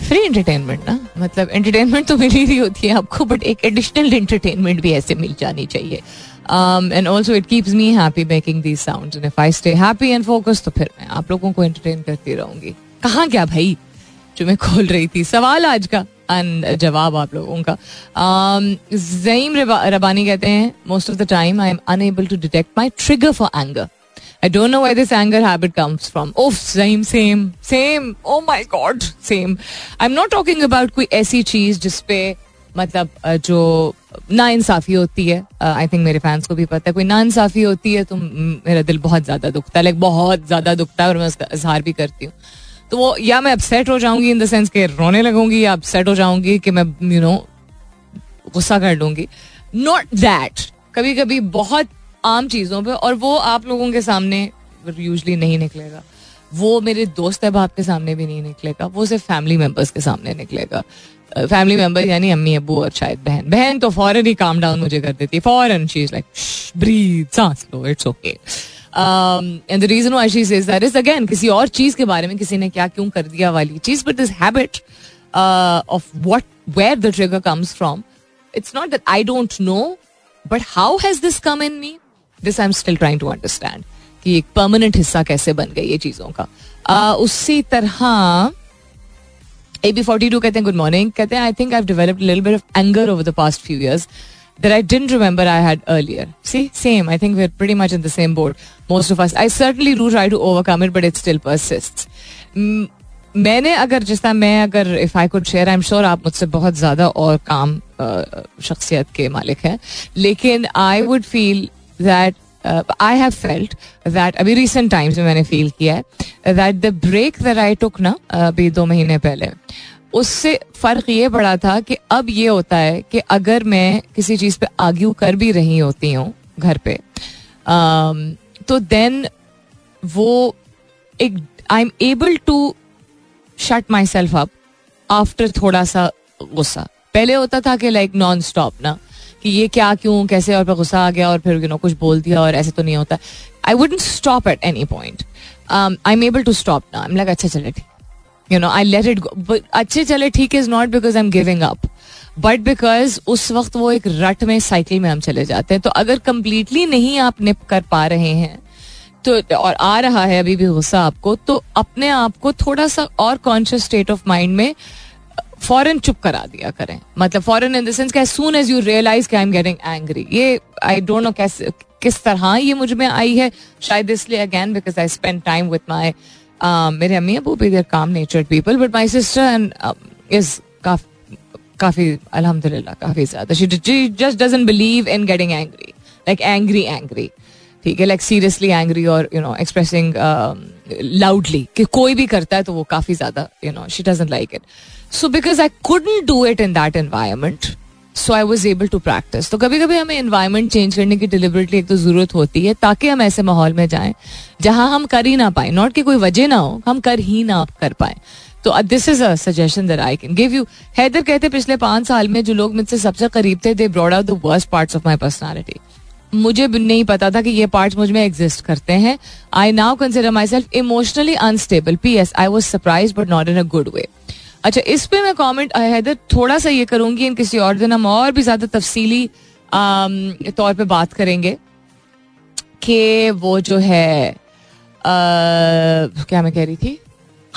Free entertainment ना? मतलब एंटरटेनमेंट तो मिल ही रही होती है आपको बट एक एडिशनल एंटरटेनमेंट भी ऐसे मिल जानी चाहिए। And also it keeps me happy making these sound and if I stay happy and focus तो फिर मैं आप लोगों को एंटरटेन करती रहूँगी। कहाँ क्या भाई? जो मैं खोल रही थी। सवाल आज का। जवाब आप लोगों का जईम रबानी कहते हैं most of the time I am unable to detect my trigger for anger I don't know where this anger habit comes from. Oh, same, same, same. Oh my God, same. I'm not talking about कोई ऐसी चीज़ जिसपे मतलब जो ना इंसाफी होती है I think मेरे fans को भी पता है कोई ना इंसाफी होती है तो मेरा दिल बहुत ज़्यादा दुखता है लाइक बहुत ज़्यादा दुखता है और मैं उसका इजहार भी करती हूँ तो वो या मैं अपसेट हो जाऊँगी इन द सेंस के रोने लगूँगी या अपसेट हो जाऊँगी कि मैं यू नो गुस्सा कर लूँगी। नॉट दैट कभी कभी बहुत आम चीज़ों पे और वो आप लोगों के सामने यूजली नहीं निकलेगा। वो मेरे दोस्त अहबाब के सामने भी नहीं निकलेगा। वो सिर्फ़ फैमिली मेंबर्स के सामने निकलेगा। फैमिली मेंबर यानी अम्मी, अबू और शायद बहन। बहन तो फॉरन ही काम डाउन मुझे कर देती है। फॉरन इज़ लाइक ब्रीथ सांस लो it's okay and the reason why she says that is again किसी और चीज़ के बारे में किसी ने क्या क्यों कर दिया वाली चीज़ but this habit of what where the trigger comes from it's not that I don't know but how has this come in me this I am still trying to understand कि एक परमानेंट हिस्सा कैसे बन गई ये चीज़ों का। Uh, उसी तरह ए बी फोर्टी टू कहते हैं गुड मॉर्निंग कहते हैं I think I developed little bit of anger over the past few years that I didn't remember I had earlier. See, same. I think we're pretty much in the same boat. Most of us. I certainly do try to overcome it, but it still persists. मैंने अगर जिस तरह मैं अगर if I could share I am sure आप मुझसे बहुत ज्यादा और काम शख्सियत के मालिक हैं लेकिन I would feel that I have felt that अभी रिसेंट टाइम्स में मैंने फील किया है that the break that I took ना अभी दो महीने पहले उससे फ़र्क ये पड़ा था कि अब ये होता है कि अगर मैं किसी चीज़ पे आर्ग्यू कर भी रही होती हूँ घर पे तो देन वो एक I am able to shut myself up after थोड़ा सा गुस्सा। पहले होता था कि लाइक नॉन स्टॉप ना, कि ये क्या, क्यों, कैसे, और फिर गुस्सा आ गया, और फिर यू नो कुछ बोल दिया, और ऐसे तो नहीं होता। I wouldn't stop at any point I am able to stop ना आई एम लाइक अच्छा चले, ठीक। You know I let it अच्छे चले, ठीक is not because I am giving up but because उस वक्त वो एक रट में साइकिल में हम चले जाते हैं। तो अगर कंप्लीटली नहीं आप निप कर पा रहे हैं तो और आ रहा है अभी भी गुस्सा आपको तो अपने आप को थोड़ा सा और कॉन्शियस स्टेट ऑफ़ माइंड में, फॉरन चुप करा दिया करें। मतलब फॉरन in the sense as as you realize I am getting angry ये आई डोंट नो कैसे, किस तरह ये मुझमें आई है, शायद इसलिए again because I spend time with my मेरे अम्मी अबू भी they're calm nature people but my sister and is काफ़ी अल्हम्दुलिल्लाह, काफ़ी ज़्यादा। She just doesn't believe in getting angry like angry angry ठीक है लाइक सीरियसली एंग्री और यू नो एक्सप्रेसिंग लाउडली कि कोई भी करता है तो वो काफ़ी ज़्यादा you know she doesn't like it so because I couldn't do it in that environment so I was able to practice तो कभी कभी हमें इन्वायरमेंट चेंज करने की डिलिबरेटली एक तो ज़रूरत होती है, ताकि हम ऐसे माहौल में जाएँ, जहाँ हम कर ही ना पाए। नॉट कि कोई वजह ना हो, हम कर ही ना कर पाए। तो this is a suggestion I can give you Haider कहते, पिछले पाँच साल में जो लोग मुझसे सबसे करीब थे they brought out the worst parts of my personality मुझे नहीं पता था कि ये पार्ट मुझमें एग्जिस्ट करते हैं। I now consider myself emotionally unstable P S I was surprised but not in a good way अच्छा इस पे मैं कमेंट हैदर थोड़ा सा ये करूँगी इन किसी और दिन हम और भी ज़्यादा तफसीली तौर पे बात करेंगे कि वो जो है आ, क्या मैं कह रही थी?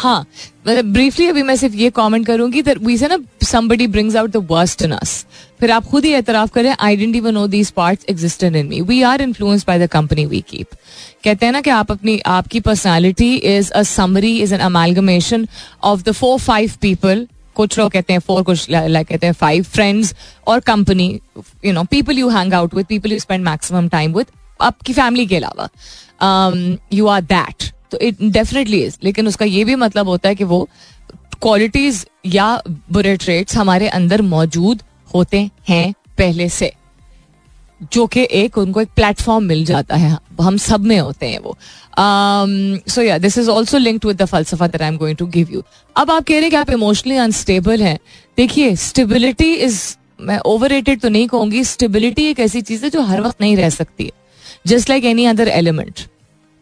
हाँ मतलब ब्रीफली अभी मैं सिर्फ़ ये कमेंट करूँगी वी से ना somebody brings out the worst in us फिर आप खुद ही एतराफ करें I don't even know these parts existent in me we are influence by the company we keep कहते हैं ना कि आप अपनी, आपकी personality is a summary is an amalgamation of the four five people कुछ लोग कहते हैं फोर कुछ लाइक कहते हैं फाइव फ्रेंड्स और company you know people you hang out with people you spend maximum time with आपकी फैमिली के अलावा. यू आर दैट तो इट डेफिनेटली इज़ लेकिन उसका ये भी मतलब होता है कि वो क्वालिटीज या बुरे ट्रेट्स हमारे अंदर मौजूद होते हैं पहले से, जो कि एक उनको एक प्लेटफॉर्म मिल जाता है। हम सब में होते हैं वो। सो या this is also linked with the फलसफा that I am going to give you अब आप कह रहे हैं कि आप इमोशनली अनस्टेबल हैं। देखिए स्टेबिलिटी इज़ मैं ओवर तो नहीं कहूँगी स्टेबिलिटी एक ऐसी चीज़ है जो हर वक्त नहीं रह सकती है। Just like any other element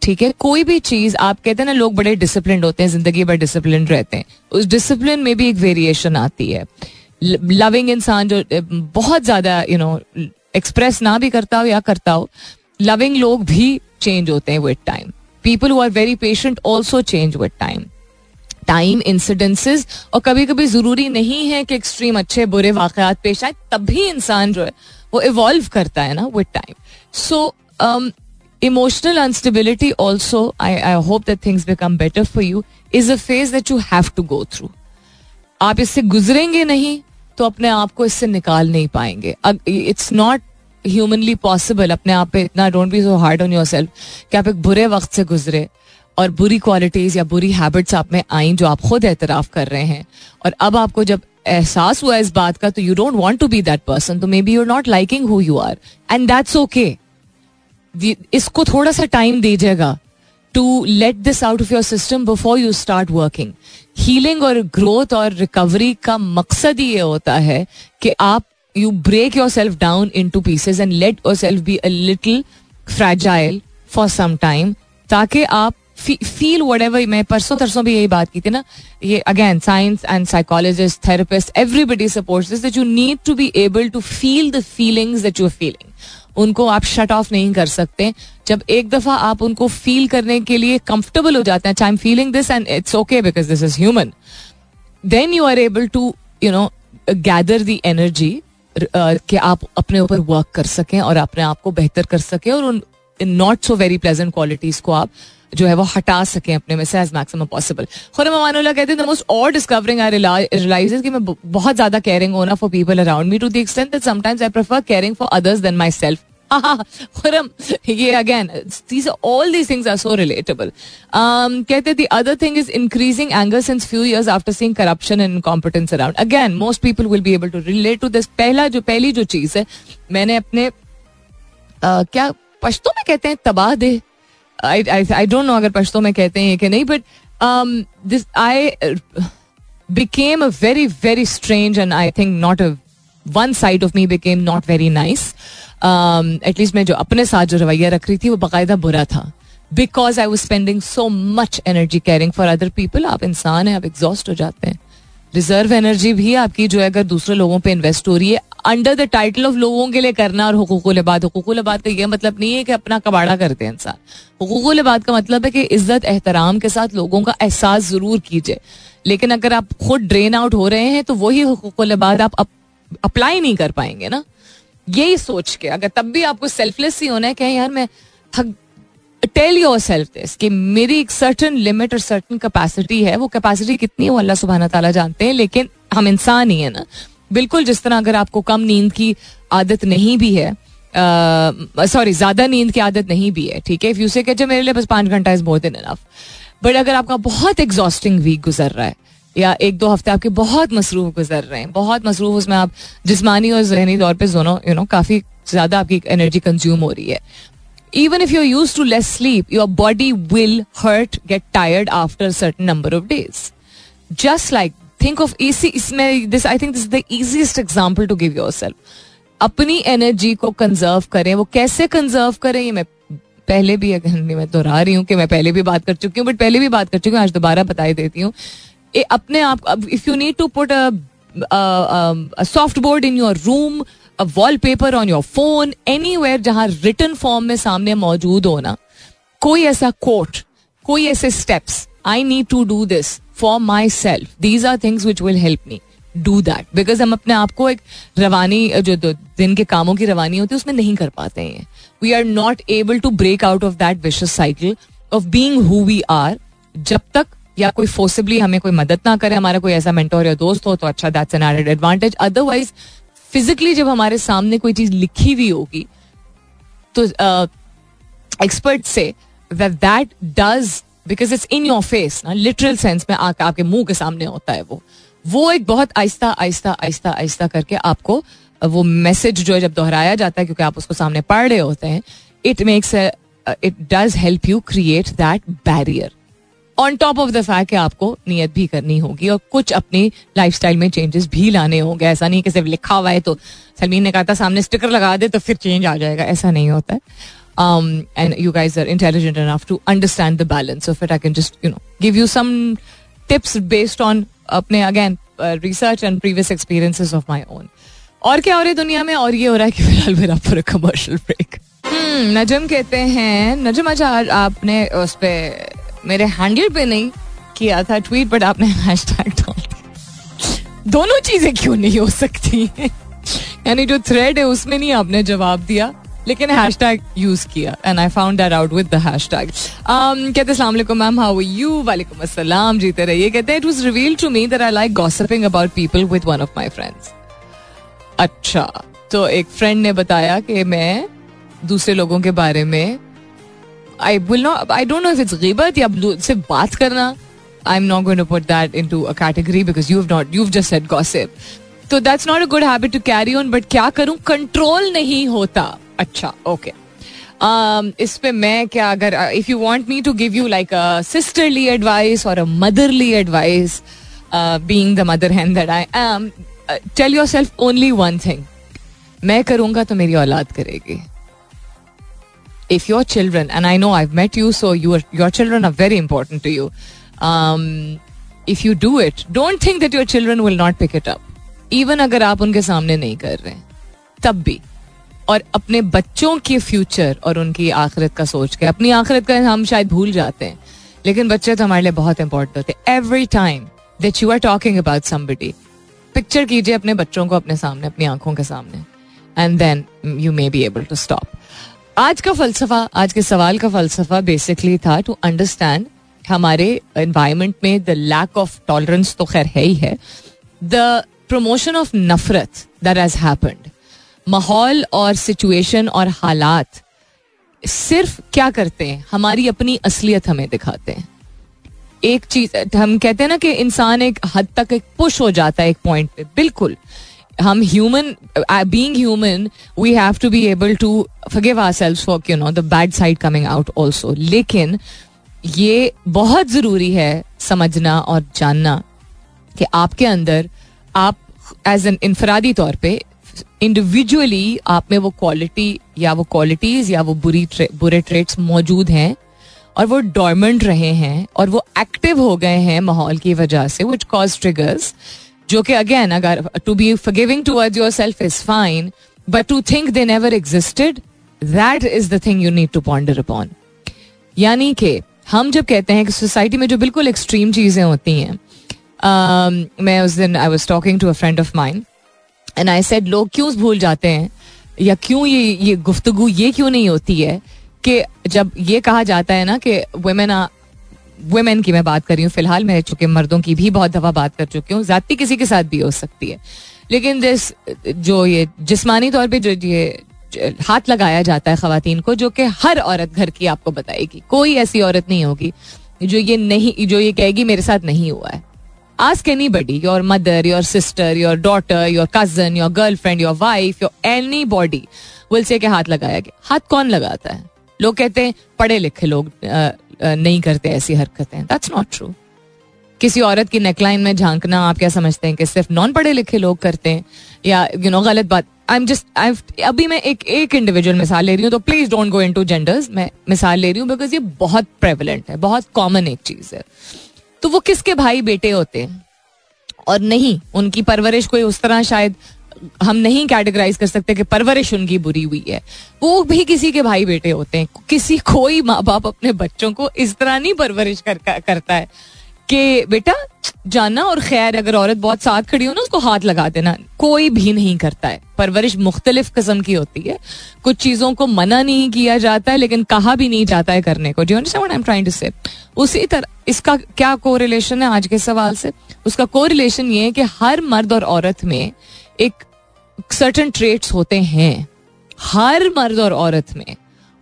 ठीक है? कोई भी चीज़, आप कहते हैं ना, लोग बड़े डिसिप्लिन होते हैं, ज़िंदगी भर डिसिप्लिन रहते हैं। उस डिसिप्लिन में भी एक वेरिएशन आती है। लविंग इंसान जो बहुत ज़्यादा यू नो एक्सप्रेस ना भी करता हो या करता हो लविंग लोग भी चेंज होते हैं with time people who are very patient also change with time time incidences और कभी कभी ज़रूरी नहीं है कि एक्सट्रीम अच्छे बुरे वाकयात पेश आए, तब भी इंसान जो है, वो इवॉल्व करता है ना with time so emotional unstability also I I hope that things become better for you is a phase that you have to go through आप इससे गुजरेंगे नहीं तो अपने आप को इससे निकाल नहीं पाएँगे। इट्स नॉट ह्यूमनली पॉसिबल अपने आप पे इतना don't be so hard on yourself कि आप एक बुरे वक्त से गुजरे, और बुरी क्वालिटीज या बुरी हैबिट्स आप में आई जो आप खुद एतराफ कर रहे हैं। और अब आपको जब एहसास हुआ इस बात का तो you don't want to be that person तो maybe you're not liking who you are and that's okay इसको थोड़ा सा टाइम दीजिएगा to let this out of your system before you start working healing और ग्रोथ और recovery का मकसद ही ये होता है कि आप you break yourself down into pieces and let yourself be a little fragile for some time ताकि आप फील वट एवर मैं परसों तरसों भी यही बात की थी ना, ये again science and psychologist therapist everybody supports this that you need to be able to feel the feelings that you are feeling उनको आप शट ऑफ़ नहीं कर सकते। जब एक दफ़ा आप उनको फील करने के लिए कंफर्टेबल हो जाते हैं I am feeling this and it's okay because this is human then you are able to you know gather the energy कि आप अपने ऊपर वर्क कर सकें और अपने आप को बेहतर कर सकें और उन not so very pleasant qualities को आप जो है वो हटा सकें अपने में से as maximum possible Khurram Amanullah कहते हैं द मोस्ट और डिस्कवरिंग आई रियलाइज़ कि मैं बहुत ज़्यादा केयरिंग होना for people around me to the extent that sometimes I prefer caring for others than myself Khurram ये again these all these things are so relatable कहते the other thing is increasing anger since few years after seeing corruption and competence around again most people will be able to relate to this पहला जो पहली जो चीज़ है मैंने अपने uh, क्या पश्तों में कहते हैं तबाह दे आई डोंट नो अगर पश्तों में कहते हैं कि नहीं but this I became a very very strange and I think not a one side of me became not very nice. At least um, मैं जो अपने साथ जो रवैया रख रही थी वो बाकायदा बुरा था। Because I was spending so much energy caring for other people आप इंसान हैं आप एग्जॉस्ट हो जाते हैं। रिज़र्व एनर्जी भी आपकी जो है अगर दूसरे लोगों पे इन्वेस्ट हो रही है अंडर द टाइटल ऑफ़ लोगों के लिए करना और हकूकुल बात हकूकुल बात का यह मतलब नहीं है कि अपना कबाड़ा करते हैं इंसान। हकूकुल बात का मतलब है कि इज़्ज़त एहतराम के साथ लोगों का एहसास ज़रूर कीजिए। लेकिन अगर आप खुद ड्रेन आउट हो रहे हैं तो वही हकूकुल बात आप अप्लाई नहीं कर पाएँगे ना। यही सोच के, अगर तब भी आपको सेल्फलेस ही होना है, कहें, यार, मैं थक टेल योर सेल्फ दिस कि मेरी एक सर्टन लिमिट और सर्टन कैपेसिटी है। वो कैपेसिटी कितनी है, वो अल्लाह सुबहाना ताला जानते हैं, लेकिन हम इंसान ही है ना। बिल्कुल जिस तरह अगर आपको कम नींद की आदत नहीं भी है सॉरी ज़्यादा नींद की आदत नहीं भी है, ठीक है? इफ़ यू से मेरे लिए बस पाँच घंटा is more than enough but अगर आपका बहुत एग्जॉस्टिंग वीक गुजर रहा है या एक दो हफ़्ते आपके बहुत मसरूफ गुजर रहे हैं बहुत मसरूफ उसमें आप जिसमानी और जहनी तौर पर दोनों यू नो काफ़ी ज़्यादा आपकी एनर्जी कंज्यूम हो रही है even if you're used to less sleep, your body will hurt, get tired after a certain number of days. Just like think of easy इसमें this I think this is the easiest example to give yourself. अपनी energy को conserve करें वो कैसे conserve करें ये मैं पहले भी मैं दोहरा रही हूँ कि मैं पहले भी बात कर चुकी हूँ बट पहले भी बात कर चुकी हूँ आज दोबारा बताई देती हूँ अपने आप if you need to put soft board in your room wallpaper on your phone anywhere जहाँ रिटर्न फॉर्म में सामने मौजूद हो ना, कोई ऐसा कोट कोई ऐसे steps I need to do this for myself these are things which will help me do that because हम अपने आप को एक रवानी, जो दिन के कामों की रवानी होती है, उसमें नहीं कर पाते हैं। We are not able to break out of that vicious cycle of being who we are जब तक या कोई फोर्सिबली हमें कोई मदद ना करे, हमारा कोई ऐसा मेंटोर या दोस्त हो तो अच्छा that's an added advantage otherwise physically जब हमारे सामने कोई चीज़ लिखी हुई होगी तो एक्सपर्ट से that does because it's in your face ना लिटरल सेंस में आके आपके मुँह के सामने होता है वो। वो एक बहुत आहिस्ता आहिस्ता आहिस्ता आहिस्ता करके आपको, वो मैसेज जो है जब दोहराया जाता है, क्योंकि आप उसको सामने पढ़ रहे होते हैं it makes it does help you create that barrier on top of the fact आपको नियत भी करनी होगी और कुछ अपनी लाइफ में चेंजेस भी लाने होंगे। ऐसा नहीं कि सिर्फ़ लिखा हुआ है तो सलमीन ने कहा था, सामने स्टिकर लगा दे तो फिर चेंज आ जाएगा। ऐसा नहीं होता है। And you guys are intelligent enough to understand the balance of it I can just you know give you some tips based on अपने again research and previous experiences of my own और क्या हो रहा है दुनिया में? और ये हो रहा है कि फ़िलहाल मेरा पूरा कमर्शियल ब्रेक नजम कहते हैं, नजम अच्छा आपने उस पर मेरे हैंडल पे नहीं किया था ट्वीट बट आपने हैश टैग दोनों चीज़ें क्यों नहीं हो सकती? यानी जो थ्रेड है, उसमें नहीं आपने जवाब दिया, लेकिन हैश टैग यूज़ किया। And I found that out with the hashtag कहते वालेकुम मैम हाउ यू वालेकुम अस्सलाम, जीते रहिए। कहते हैं it was revealed to me that I like gossiping about people with one of my friends अच्छा तो एक फ्रेंड ने बताया कि मैं दूसरे लोगों के बारे में I will not I don't know if it's गिबत या सिर्फ़ बात करना I am not going to put that into a category because you have not you have just said gossip तो that's not a good habit to carry on but क्या करूँ? Control नहीं होता। अच्छा ओके um, इस पे मैं क्या अगर if you want me to give you like a sisterly advice और a motherly advice being the mother hand that I am tell yourself only one thing मैं करूँगा तो मेरी औलाद करेगी। If your children and i know i've met you so your your children are very important to you. Um, if you do it don't think that your children will not pick it up. Even अगर आप उनके सामने नहीं कर रहे तब भी और अपने बच्चों के फ्यूचर और उनकी आखिरत का सोच के अपनी आखिरत का हम शायद भूल जाते हैं लेकिन बच्चे तो हमारे लिए बहुत इंपॉर्टेंट होते हैं every time that you are talking about somebody picture कीजिए अपने बच्चों को अपने सामने अपनी आँखों के सामने and then you may be able to stop आज का फलसफा, आज के सवाल का फलसफा बेसिकली था टू अंडरस्टैंड हमारे एनवायरमेंट में द लैक ऑफ़ टॉलरेंस तो खैर है ही है। द प्रमोशन ऑफ़ नफरत दैट हैज़ हैपेंड माहौल और सिचुएशन और हालात सिर्फ़ क्या करते हैं? हमारी अपनी असलियत हमें दिखाते हैं। एक चीज़, हम कहते हैं ना कि इंसान एक हद तक एक पुश हो जाता है एक पॉइंट पे, बिल्कुल। हम human being human we have to be able to forgive ourselves for you know the bad side coming out also लेकिन ये बहुत ज़रूरी है समझना और जानना कि आपके अंदर आप एज एन इनफरादी तौर पे इंडिविजुअली आप में वो क्वालिटी या वो क्वालिटीज या वो बुरी बुरे ट्रेट्स मौजूद हैं और वो डॉर्मेंट रहे हैं और वो एक्टिव हो गए हैं माहौल की वजह से विच कॉज ट्रिगर्स जो कि अगेन अगर to be giving toward yourself is fine but to think they never existed that is the thing you need to ponder upon यानी कि हम जब कहते हैं कि सोसाइटी में जो बिल्कुल एक्सट्रीम चीज़ें होती हैं uh, मैं उस दिन I was talking to a friend of mind and I said लोग क्यों भूल जाते हैं? या क्यों ये ये गुफ्तगु ये क्यों नहीं होती है कि जब ये कहा जाता है ना कि वुमेन आर वुमेन की मैं बात कर रही हूँ, फ़िलहाल मैं चूँकि मर्दों की भी बहुत दफ़ा बात कर चुकी हूँ, जाती किसी के साथ भी हो सकती है। लेकिन जिस, जो ये जिस्मानी तौर पे जो ये, हाथ लगाया जाता है खातन को, जो कि हर औरत घर की आपको बताएगी, कोई ऐसी औरत नहीं होगी, जो ये नहीं, जो ये कहेगी, मेरे साथ नहीं हुआ है। Ask anybody your mother your sister your daughter your cousin your girlfriend your wife your anybody will say हाथ लगाया गया। हाथ कौन लगाता है? लोग कहते हैं, पढ़े लिखे लोग नहीं करते ऐसी हरकतें। दैट्स नॉट ट्रू किसी औरत की नेकलाइन में झांकना, आप क्या समझते हैं कि सिर्फ़ नॉन पढ़े लिखे लोग करते हैं? या यू नो गलत बात। आई एम जस्ट आई अभी मैं एक एक इंडिविजुअल मिसाल ले रही हूँ तो please don't go into genders मैं मिसाल ले रही हूँ बिकॉज़ ये बहुत प्रेवलेंट है, बहुत कॉमन एक चीज़ है। तो वो किसके भाई बेटे होते हैं? और नहीं, उनकी परवरिश कोई उस तरह शायद हम नहीं कैटेगराइज कर सकते कि परवरिश उनकी बुरी हुई है। वो भी किसी के भाई बेटे होते हैं। किसी कोई माँ बाप अपने बच्चों को इस तरह नहीं परवरिश कर, करता है कि बेटा जाना और खैर अगर औरत बहुत साथ खड़ी हो ना उसको हाथ लगा देना। कोई भी नहीं करता है। परवरिश मुख्तलिफ़ किस्म की होती है। कुछ चीज़ों को मना नहीं किया जाता है लेकिन कहा भी नहीं जाता है करने को। जो आई एम ट्राइंग टू से उसी तरह इसका क्या को है आज के सवाल से? उसका को ये है कि हर मर्द और औरत में एक सर्टन ट्रेट्स होते हैं, हर मर्द और औरत में,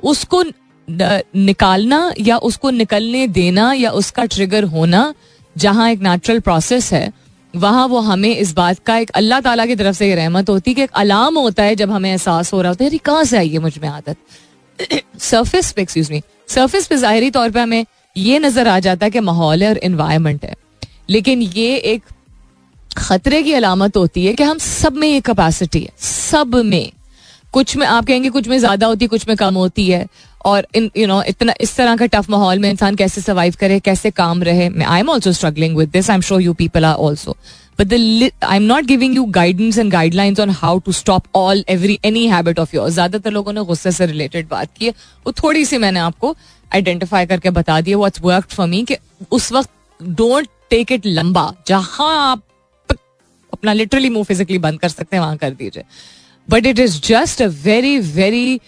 उसको निकालना या उसको निकलने देना या उसका ट्रिगर होना, जहाँ एक नेचुरल प्रोसेस है, वहाँ वो हमें इस बात का एक अल्लाह ताला की तरफ़ से रहमत होती है कि एक अलार्म होता है जब हमें एहसास हो रहा होता है, अरे कहाँ से आई है मुझमें आदत? सरफेस पे एक्सक्यूज मी सरफेस पे जाहरी तौर पे हमें ये नज़र आ जाता है कि माहौल है और इन्वायरमेंट है। लेकिन ये एक खतरे की अलामत होती है कि हम सब में ये कैपेसिटी है। सब में। कुछ में आप कहेंगे कुछ में ज़्यादा होती है कुछ में कम होती है। और इन यू नो इतना, इस तरह का टफ माहौल में इंसान कैसे सर्वाइव करे, कैसे काम रहे। I am also struggling with this I am sure you people are also but I am not giving you guidance and guidelines on how to stop all every any habit of your ज़्यादातर लोगों ने गुस्से से related बात की है। वो थोड़ी सी मैंने आपको आइडेंटिफाई करके बता दिया व्हाट्स वर्क फॉर मी कि उस वक्त डोंट टेक इट लंबा। जहाँ आप अपना लिटरली मुँह फिजिकली बंद कर सकते हैं, वहाँ कर दीजिए। But it is just a very very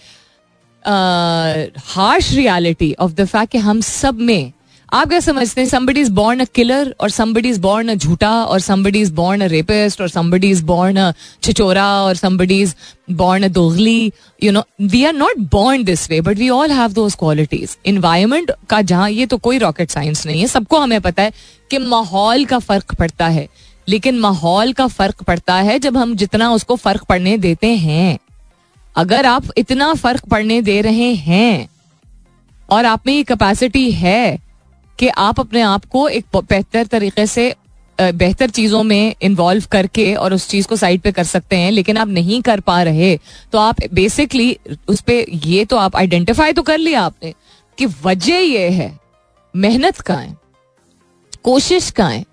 harsh reality of the fact कि हम सब में, आप क्या समझते हैं somebody is born a killer और समबडी इज़ बॉर्न अ झूठा और somebody is born a rapist और समबडी इज़ बॉर्न अ छिचोरा और somebody is born a दोगली you know we are not born this way but we all have those qualities environment का जहाँ ये तो कोई रॉकेट साइंस नहीं है, सबको हमें पता है कि माहौल का फ़र्क पड़ता है। लेकिन माहौल का फ़र्क पड़ता है जब हम जितना उसको फ़र्क पड़ने देते हैं। अगर आप इतना फ़र्क पड़ने दे रहे हैं और आप में ये कैपेसिटी है कि आप अपने आप को एक बेहतर तरीके से बेहतर चीज़ों में इन्वॉल्व करके और उस चीज़ को साइड पे कर सकते हैं, लेकिन आप नहीं कर पा रहे तो आप बेसिकली उस पर ये तो आप आइडेंटिफाई तो कर लिया आपने कि वजह ये है, मेहनत का है, कोशिश का है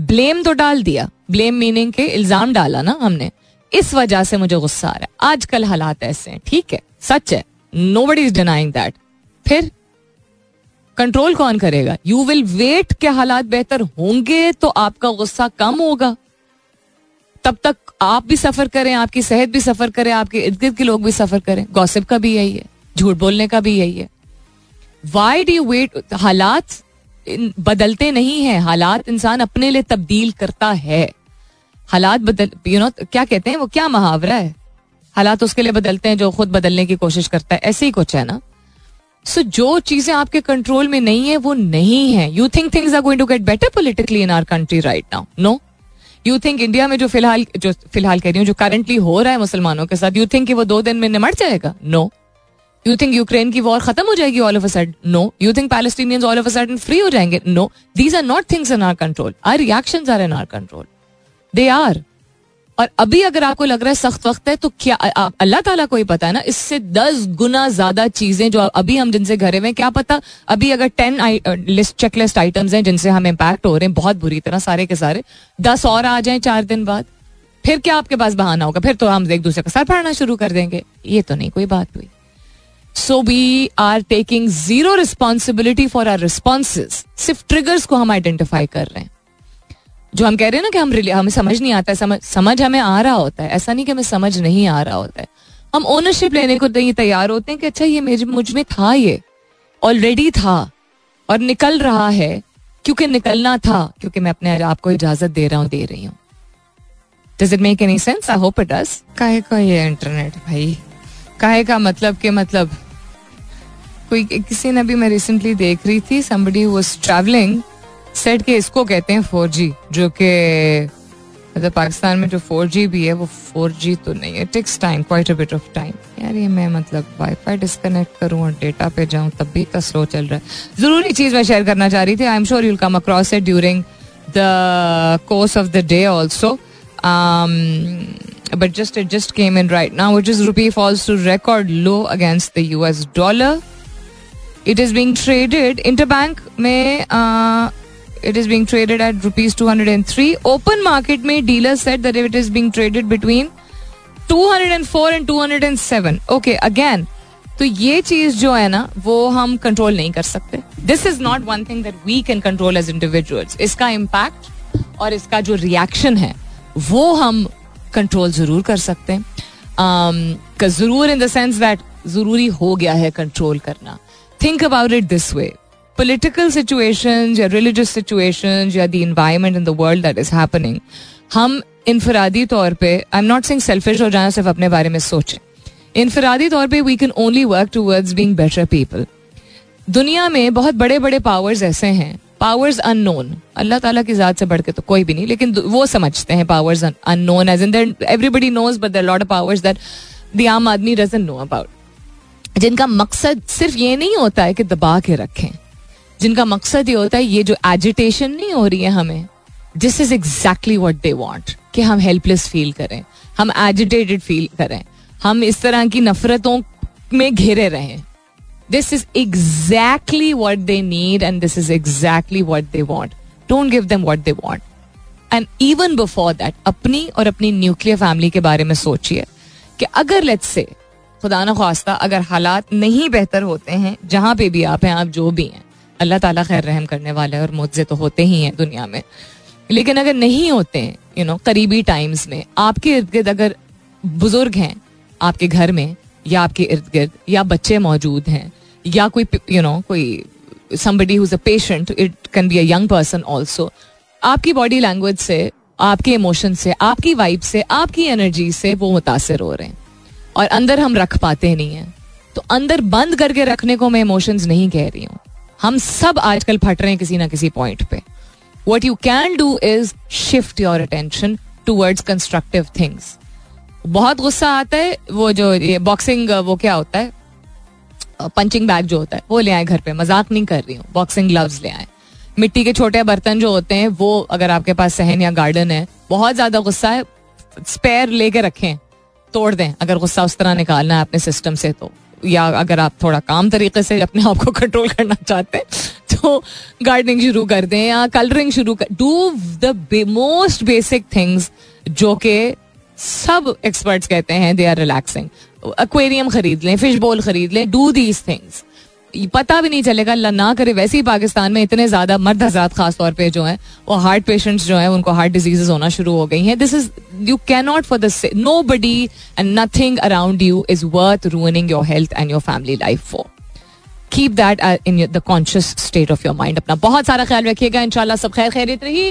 ब्लेम तो डाल दिया। ब्लेम मीनिंग के इल्ज़ाम डाला ना हमने। इस वजह से मुझे गुस्सा आ रहा है। आजकल हालात ऐसे हैं, ठीक है? सच है। Nobody is denying that फिर कंट्रोल कौन करेगा? यू विल वेट के हालात बेहतर होंगे तो आपका गुस्सा कम होगा। तब तक आप भी सफ़र करें, आपकी सेहत भी सफ़र करें, आपके इर्द गिर्द के लोग भी सफ़र करें। गौसिप का भी यही है। झूठ बोलने का भी यही है। वाई डू वेट हालात बदलते नहीं है। हालात इंसान अपने लिए तब्दील करता है। हालात बदल यू नो क्या कहते हैं? वो क्या मुहावरा है? हालात उसके लिए बदलते हैं जो खुद बदलने की कोशिश करता है। ऐसे ही कुछ है ना? सो so, जो चीज़ें आपके कंट्रोल में नहीं है वो नहीं है। You think things are going to get better politically in our country right now no you think India में जो फ़िलहाल जो फ़िलहाल कह रही हूँ जो करंटली हो रहा है मुसलमानों के साथ यू थिंक कि वो दो दिन में निमट जाएगा? नो यू थिंक यूक्रेन की वॉर खत्म हो जाएगी all of a sudden no you think Palestinians all of a sudden free हो जाएँगे no these are not things in our control our reactions are in our control they are और अभी अगर आपको लग रहा है सख्त वक्त है तो क्या अल्लाह ताला को ही पता है ना, इससे दस गुना ज़्यादा चीज़ें जो अभी हम जिनसे घरे हुए क्या पता? अभी अगर टेन लिस्ट चेकलिस्ट आइटम्स हैं जिनसे हम इम्पैक्ट हो रहे हैं, बहुत बुरी तरह सारे के सारे। दस और आ जाए चार दिन बाद। फिर क्या आपके पास बहाना होगा? फिर तो हम एक दूसरे का सर फाड़ना शुरू कर देंगे। ये तो नहीं, कोई बात हुई। So we are taking zero responsibility for our responses सिर्फ़ ट्रिगर्स को हम आइडेंटिफाई कर रहे हैं। जो हम कह रहे हैं ना कि हम हमें समझ नहीं आता है, समझ समझ हमें आ रहा होता है। ऐसा नहीं कि हमें समझ नहीं आ रहा होता है। हम ओनरशिप लेने को नहीं तैयार होते हैं कि अच्छा ये मेरे मुझमें था ये। ऑलरेडी था। और निकल रहा है। क्योंकि निकलना था। क्योंकि मैं अपने आप को इजाज़त दे रहा हूँ, दे रही हूँ। Does it make any sense I hope it does का इंटरनेट भाई? काहे का मतलब के मतलब? कोई किसी ने भी मैं रिसेंटली देख रही थी, somebody was traveling सेट के इसको कहते हैं फोर जी जो कि मतलब पाकिस्तान में जो फोर जी भी है, वो फोर जी तो नहीं है। Takes time quite a bit of time यार, ये मैं मतलब वाईफाई डिस्कनेक्ट करूँ और डेटा पे जाऊँ, तब भी इतना स्लो चल रहा है। ज़रूरी चीज़ मैं शेयर करना चाह रही थी। I am sure you'll come across it during the course of the day also but just it just came in right now, which is rupee falls to record low against the US dollar. It is being traded interbank में uh, it is being traded at rupees 203 open market mein dealers said that it is being traded between 204 and 207 okay again तो ये चीज जो है ना वो हम control नहीं कर सकते this is not one thing that we can control as individuals इसका इम्पैक्ट और इसका जो रिएक्शन है वो हम कंट्रोल ज़रूर कर सकते हैं। Um, ज़रूर इन द सेंस दैट ज़रूरी हो गया है कंट्रोल करना। Think about it this way political situation या रिलीजियस सिचुएशन या the environment in the world that is happening हम इनफरादी तौर पे I am not saying selfish हो जाना सिर्फ़ अपने बारे में सोचें। इनफरादी तौर पे we can only work towards being better people दुनिया में बहुत बड़े बड़े पावर्स ऐसे हैं पावर्स अननोन अल्लाह ताला की जात से बढ़ के तो कोई भी नहीं, लेकिन वो समझते हैं powers unknown as in everybody knows but lot of powers that the आम आदमी डजंट नो अबाउट जिनका मकसद सिर्फ़ ये नहीं होता है कि दबा के रखें। जिनका मकसद ये होता है, ये जो एजिटेशन नहीं हो रही है हमें this is exactly what they want कि हम हेल्पलेस फील करें, हम एजिटेटेड फील करें। हम इस तरह की नफरतों में घिरे रहें। This is exactly what they need and this is exactly what they want don't give them what they want and even before that अपनी और अपनी न्यूक्लियर फैमिली के बारे में सोचिए कि अगर लेट्स से खुदा न खास्ता, अगर हालात नहीं बेहतर होते हैं, जहाँ पे भी आप हैं, आप जो भी हैं, अल्लाह ताला खैर रहम करने वाले और मुझसे तो होते ही हैं दुनिया में। लेकिन अगर नहीं होते हैं यू नो करीबी टाइम्स में, आपके इर्द गिर्द अगर बुज़ुर्ग हैं, आपके घर में, या आपके इर्द गिर्द, या बच्चे मौजूद हैं या कोई यू नो कोई somebody who's a patient, it can be a young person also. आपकी बॉडी लैंग्वेज से, आपके इमोशन से, आपकी वाइब से, आपकी एनर्जी से वो मुतासर हो रहे हैं। और अंदर हम रख पाते नहीं है। तो अंदर बंद करके रखने को मैं इमोशंस नहीं कह रही हूँ। हम सब आजकल फट रहे हैं किसी ना किसी पॉइंट पे। What you can do is shift your attention towards constructive things बहुत गुस्सा आता है, वो जो ये बॉक्सिंग वो क्या होता है? पंचिंग बैग जो होता है, वो ले आए घर पे। मज़ाक नहीं कर रही हूँ। बॉक्सिंग ग्लव्स ले आए। मिट्टी के छोटे बर्तन जो होते हैं, वो अगर आपके पास सहन या गार्डन है, बहुत ज़्यादा गुस्सा है स्पेयर लेके रखें, तोड़ दें। अगर गुस्सा उस तरह निकालना है अपने सिस्टम से तो। या अगर आप थोड़ा काम तरीके से अपने आप को कंट्रोल करना चाहते हैं तो गार्डनिंग शुरू कर दें या कलरिंग शुरू कर do the most basic things जो कि सब एक्सपर्ट्स कहते हैं दे आर रिलैक्सिंग एक्वेरियम खरीद लें फ़िश बॉल खरीद लें डू दीज थिंग्स पता भी नहीं चलेगा, अल्लाह ना करे, वैसे ही पाकिस्तान में इतने ज़्यादा मर्द हजरात खास तौर पे जो हैं, वो हार्ट पेशेंट्स जो हैं, उनको हार्ट डिजीजेस होना शुरू हो गई हैं. This is you can not for this nobody and nothing around you is worth ruining your health and your family life for keep that in the conscious state of your mind अपना बहुत सारा ख्याल रखिएगा, इंशाल्लाह सब खैर खैरित रही।